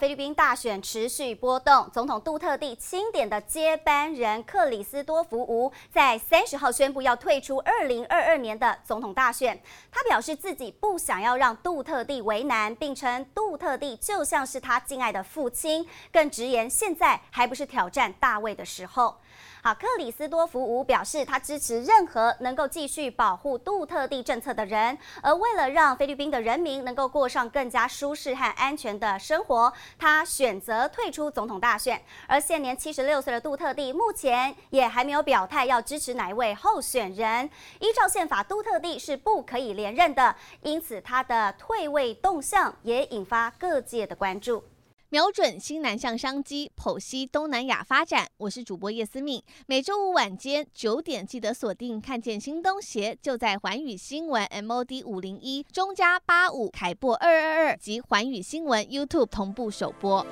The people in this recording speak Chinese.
菲律宾大选持续波动，总统杜特地钦点的接班人克里斯多福吴在三十号宣布要退出二零二二年的总统大选。他表示自己不想要让杜特地为难，并称杜特地就像是他敬爱的父亲，更直言现在还不是挑战大位的时候。好，克里斯多福吴表示，他支持任何能够继续保护杜特地政策的人。而为了让菲律宾的人民能够过上更加舒适和安全的生活，他选择退出总统大选。而现年七十六岁的杜特地，目前也还没有表态要支持哪一位候选人。依照宪法，杜特地是不可以连任的，因此他的退位动向也引发各界的关注。瞄准新南向商机，剖析东南亚发展。我是主播叶思敏，每周五晚间九点记得锁定。看见新东协就在环宇新闻 MOD 五零一中加八五凯播二二二及环宇新闻 YouTube 同步首播。